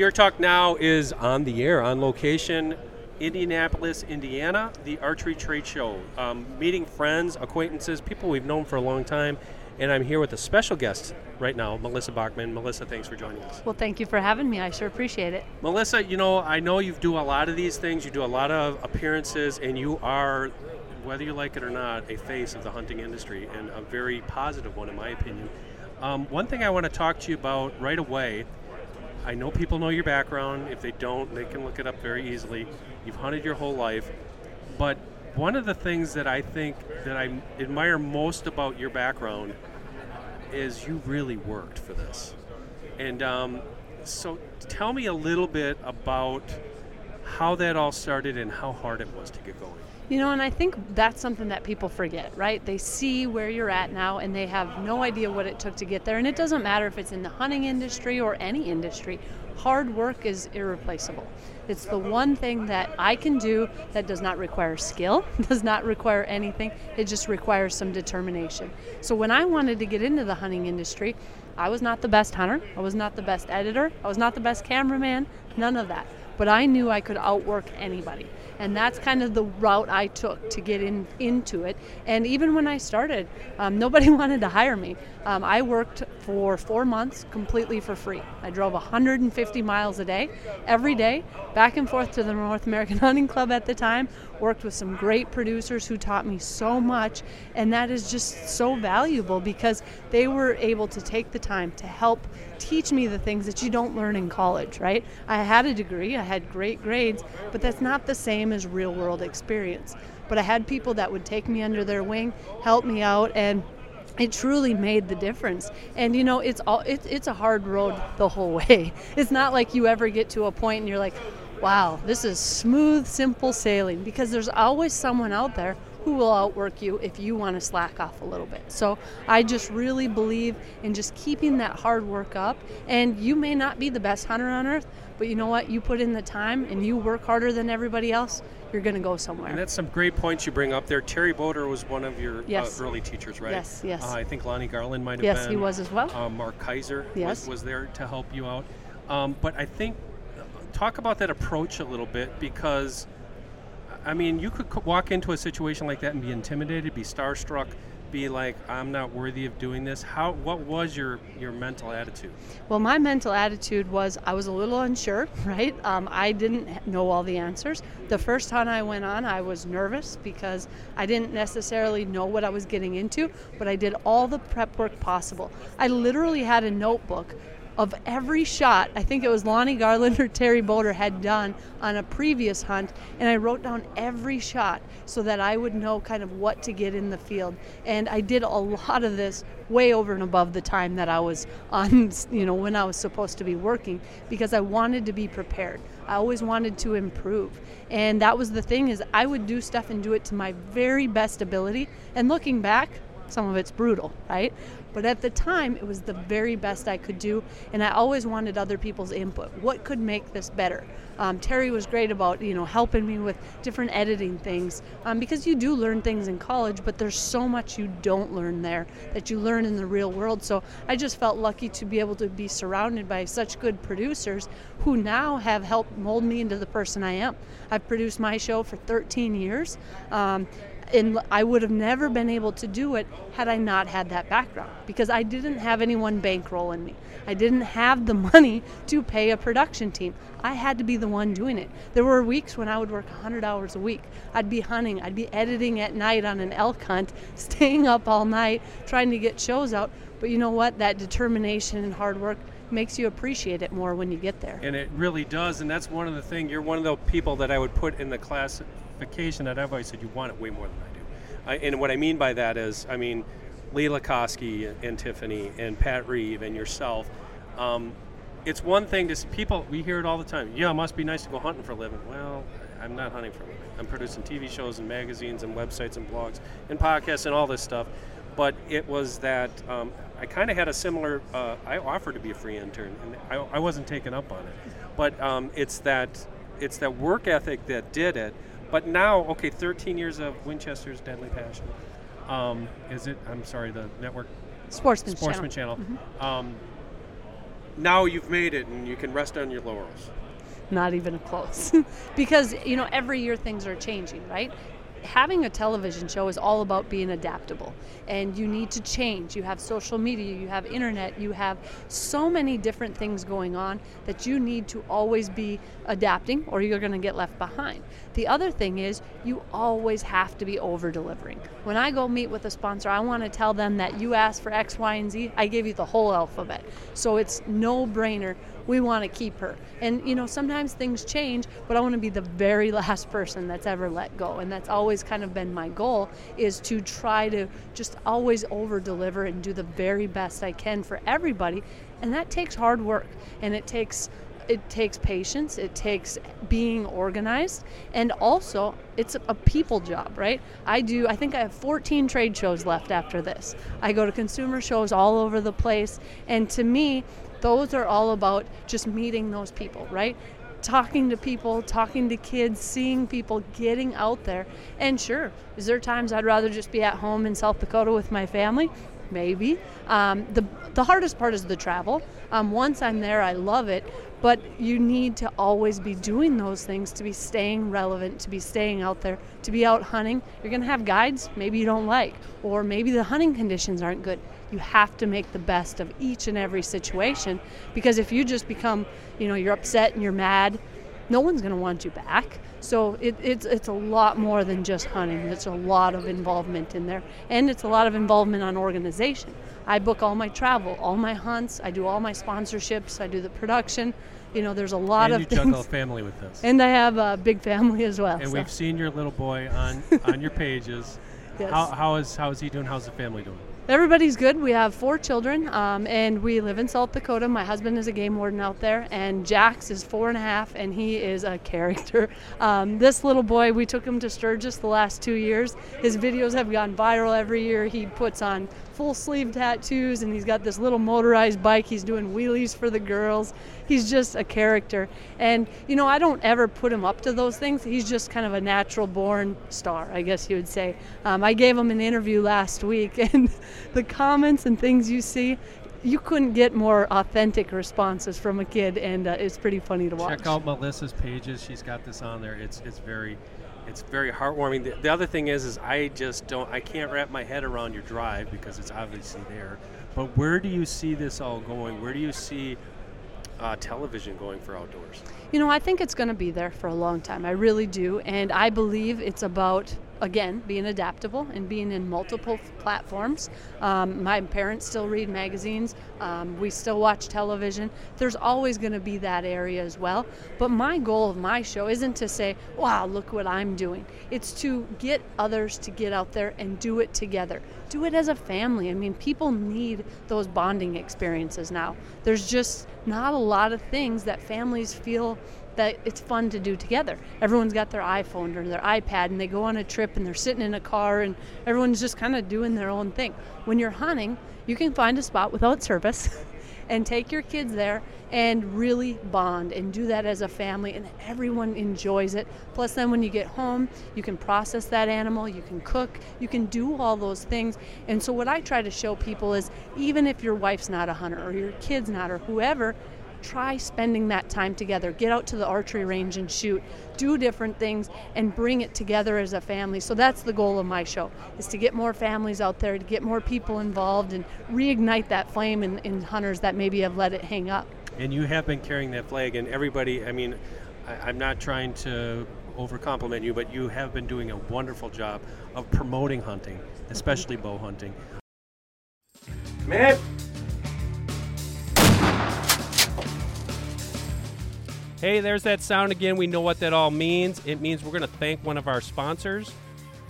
Deer Talk Now is on the air, on location, Indianapolis, Indiana, the archery trade show. Um, meeting friends, acquaintances, people we've known for a long time. And I'm here with a special guest right now, Melissa Bachman. Melissa, thanks for joining us. Well, thank you for having me. I sure appreciate it. Melissa, you know, I know you do a lot of these things. You do a lot of appearances, and you are, whether you like it or not, a face of the hunting industry, and a very positive one, in my opinion. Um, one thing I want to talk to you about right away I know people know your background. If they don't, they can look it up very easily. You've hunted your whole life. But one of the things that I think that I admire most about your background is you really worked for this. And um, so tell me a little bit about how that all started and how hard it was to get going. You know, and I think that's something that people forget, right? They see where you're at now and they have no idea what it took to get there. And it doesn't matter if it's in the hunting industry or any industry, hard work is irreplaceable. It's the one thing that I can do that does not require skill, does not require anything. It just requires some determination. So when I wanted to get into the hunting industry, I was not the best hunter, I was not the best editor, I was not the best cameraman, none of that. But I knew I could outwork anybody and that's kind of the route I took to get in into it. And even when I started, um, nobody wanted to hire me. Um, I worked for four months completely for free. I drove 150 miles a day, every day, back and forth to the North American Hunting Club at the time. Worked with some great producers who taught me so much, and that is just so valuable because they were able to take the time to help teach me the things that you don't learn in college, right? I had a degree, I had great grades, but that's not the same as real world experience. But I had people that would take me under their wing, help me out, and it truly made the difference and you know it's all it, it's a hard road the whole way it's not like you ever get to a point and you're like wow this is smooth simple sailing because there's always someone out there who will outwork you if you want to slack off a little bit. So I just really believe in just keeping that hard work up. And you may not be the best hunter on earth, but you know what? You put in the time and you work harder than everybody else, you're going to go somewhere. And that's some great points you bring up there. Terry Boder was one of your uh, yes. uh, early teachers, right? Yes, yes. Uh, I think Lonnie Garland might have yes, been. Yes, he was as well. Uh, Mark Kayser yes. was, was there to help you out. Um, but I think, talk about that approach a little bit because, I mean, you could walk into a situation like that and be intimidated, be starstruck be like i'm not worthy of doing this. How what was your your mental attitude? Well my mental attitude was i was a little unsure right? Um, i didn't know all the answers. The first time i went on i was nervous because i didn't necessarily know what i was getting into but i did all the prep work possible. I literally had a notebook of every shot I think it was Lonnie Garland or Terry Boder had done on a previous hunt, and I wrote down every shot so that I would know kind of what to get in the field. And I did a lot of this way over and above the time that I was on, you know, when I was supposed to be working because I wanted to be prepared. I always wanted to improve. And that was the thing is I would do stuff and do it to my very best ability. And looking back, some of it's brutal, right? But at the time, it was the very best I could do, and I always wanted other people's input. What could make this better? Um, Terry was great about you know helping me with different editing things um, because you do learn things in college, but there's so much you don't learn there that you learn in the real world. So I just felt lucky to be able to be surrounded by such good producers who now have helped mold me into the person I am. I've produced my show for 13 years. Um, and I would have never been able to do it had I not had that background because I didn't have anyone bankrolling me. I didn't have the money to pay a production team. I had to be the one doing it. There were weeks when I would work 100 hours a week. I'd be hunting, I'd be editing at night on an elk hunt, staying up all night trying to get shows out. But you know what? That determination and hard work makes you appreciate it more when you get there. And it really does. And that's one of the things, you're one of the people that I would put in the class vacation that I've always said you want it way more than I do. I, and what I mean by that is, I mean, Lee Lakosky and Tiffany and Pat Reeve and yourself. Um, it's one thing to see people. We hear it all the time. Yeah, it must be nice to go hunting for a living. Well, I'm not hunting for a living. I'm producing TV shows and magazines and websites and blogs and podcasts and all this stuff. But it was that um, I kind of had a similar. Uh, I offered to be a free intern, and I, I wasn't taken up on it. But um, it's that it's that work ethic that did it. But now, okay, 13 years of Winchester's Deadly Passion. Um, is it? I'm sorry, the network Sportsman, Sportsman Channel. Channel. Mm-hmm. Um, now you've made it and you can rest on your laurels. Not even close. because, you know, every year things are changing, right? Having a television show is all about being adaptable and you need to change. You have social media you have internet you have so many different things going on that you need to always be adapting or you're going to get left behind. The other thing is you always have to be over delivering when i go meet with a sponsor i want to tell them that you asked for x y and z i gave you the whole alphabet. So it's no brainer we want to keep her. And you know, sometimes things change, but I want to be the very last person that's ever let go. And that's always kind of been my goal is to try to just always over deliver and do the very best I can for everybody. And that takes hard work and it takes it takes patience it takes being organized and also it's a people job right i do i think i have 14 trade shows left after this i go to consumer shows all over the place and to me those are all about just meeting those people, right? Talking to people, talking to kids, seeing people, getting out there. And sure, is there times I'd rather just be at home in South Dakota with my family? Maybe. Um, the, the hardest part is the travel. Um, once I'm there, I love it, but you need to always be doing those things to be staying relevant, to be staying out there, to be out hunting. You're going to have guides maybe you don't like, or maybe the hunting conditions aren't good you have to make the best of each and every situation because if you just become, you know, you're upset and you're mad, no one's going to want you back. So it, it's it's a lot more than just hunting. It's a lot of involvement in there, and it's a lot of involvement on organization. I book all my travel, all my hunts. I do all my sponsorships. I do the production. You know, there's a lot and of you things. juggle family with this. And I have a big family as well. And so. we've seen your little boy on on your pages. Yes. How, how is how is he doing? How's the family doing? Everybody's good. We have four children, um, and we live in South Dakota. My husband is a game warden out there, and Jax is four and a half, and he is a character. Um, this little boy, we took him to Sturgis the last two years. His videos have gone viral every year. He puts on full sleeve tattoos and he's got this little motorized bike. He's doing wheelies for the girls. He's just a character. And, you know, I don't ever put him up to those things. He's just kind of a natural born star, I guess you would say. Um, I gave him an interview last week, and the comments and things you see, you couldn't get more authentic responses from a kid, and uh, it's pretty funny to watch. Check out Melissa's pages. She's got this on there. It's it's very it's very heartwarming. The, the, other thing is, is I just don't, I can't wrap my head around your drive because it's obviously there. But where do you see this all going? Where do you see uh, television going for outdoors? You know, I think it's going to be there for a long time. I really do, and I believe it's about again, being adaptable and being in multiple platforms. Um, my parents still read magazines. Um, we still watch television. There's always going to be that area as well. But my goal of my show isn't to say, wow, look what I'm doing. It's to get others to get out there and do it together. Do it as a family. I mean, people need those bonding experiences now. There's just not a lot of things that families feel that it's fun to do together. Everyone's got their iPhone or their iPad and they go on a trip and they're sitting in a car and everyone's just kind of doing their own thing. When you're hunting, you can find a spot without service and take your kids there and really bond and do that as a family and everyone enjoys it. Plus then when you get home, you can process that animal, you can cook, you can do all those things. And so what I try to show people is even if your wife's not a hunter or your kid's not or whoever, try spending that time together. Get out to the archery range and shoot. Do different things and bring it together as a family. So that's the goal of my show is to get more families out there, to get more people involved and reignite that flame in, in hunters that maybe have let it hang up. And you have been carrying that flag and everybody, I mean, I, I'm not trying to over compliment you, but you have been doing a wonderful job of promoting hunting, especially bow hunting. Man, Hey, there's that sound again. We know what that all means. It means we're going to thank one of our sponsors.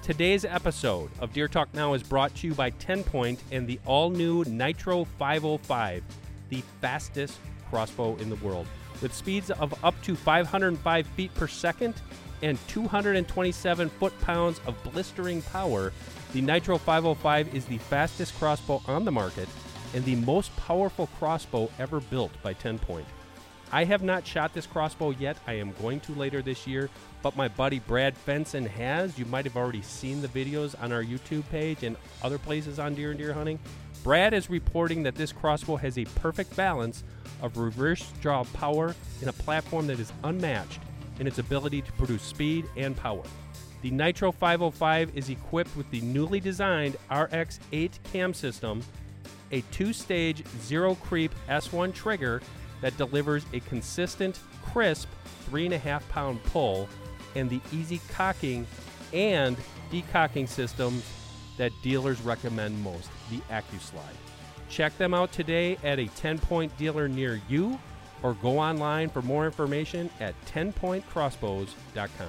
Today's episode of Deer Talk Now is brought to you by 10 Point and the all new Nitro 505, the fastest crossbow in the world. With speeds of up to 505 feet per second and 227 foot pounds of blistering power, the Nitro 505 is the fastest crossbow on the market and the most powerful crossbow ever built by 10 Point. I have not shot this crossbow yet. I am going to later this year, but my buddy Brad Fenson has. You might have already seen the videos on our YouTube page and other places on Deer and Deer Hunting. Brad is reporting that this crossbow has a perfect balance of reverse draw power in a platform that is unmatched in its ability to produce speed and power. The Nitro 505 is equipped with the newly designed RX 8 cam system, a two stage zero creep S1 trigger that delivers a consistent, crisp 3.5 pound pull, and the easy cocking and decocking systems that dealers recommend most, the AccuSlide. Check them out today at a 10 point dealer near you or go online for more information at 10pointcrossbows.com.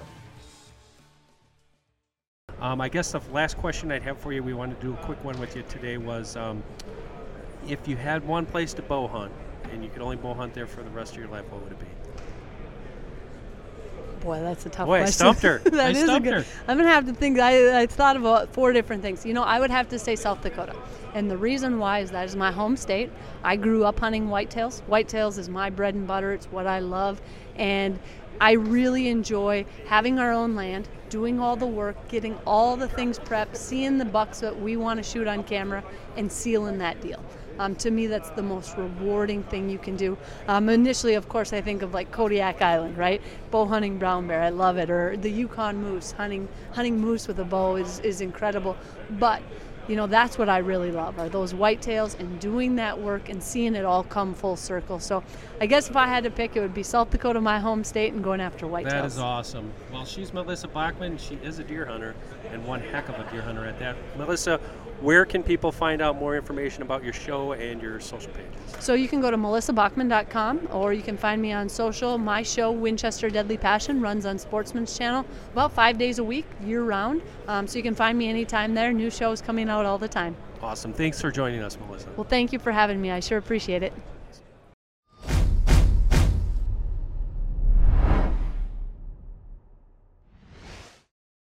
Um, I guess the last question I'd have for you, we wanted to do a quick one with you today, was um, if you had one place to bow hunt and you could only bow hunt there for the rest of your life, what would it be? Boy, that's a tough Boy, I question. stumped her. That I is a stumped good. her. I'm gonna have to think. I, I thought about uh, four different things. You know, I would have to say South Dakota, and the reason why is that is my home state. I grew up hunting whitetails. Whitetails is my bread and butter. It's what I love, and I really enjoy having our own land, doing all the work, getting all the things prepped, seeing the bucks that we want to shoot on camera, and sealing that deal. Um, to me, that's the most rewarding thing you can do. Um, initially, of course, I think of like Kodiak Island, right? Bow hunting brown bear, I love it. Or the Yukon moose, hunting hunting moose with a bow is, is incredible. But you know, that's what I really love are those whitetails and doing that work and seeing it all come full circle. So I guess if I had to pick, it would be South Dakota, my home state, and going after whitetails. That is awesome. Well, she's Melissa Bachman. She is a deer hunter and one heck of a deer hunter at that. Melissa, where can people find out more information about your show and your social pages? So you can go to melissabachman.com or you can find me on social. My show, Winchester Deadly Passion, runs on Sportsman's Channel about five days a week, year round. Um, so you can find me anytime there. New shows coming out all the time. Awesome. Thanks for joining us, Melissa. Well, thank you for having me. I sure appreciate it.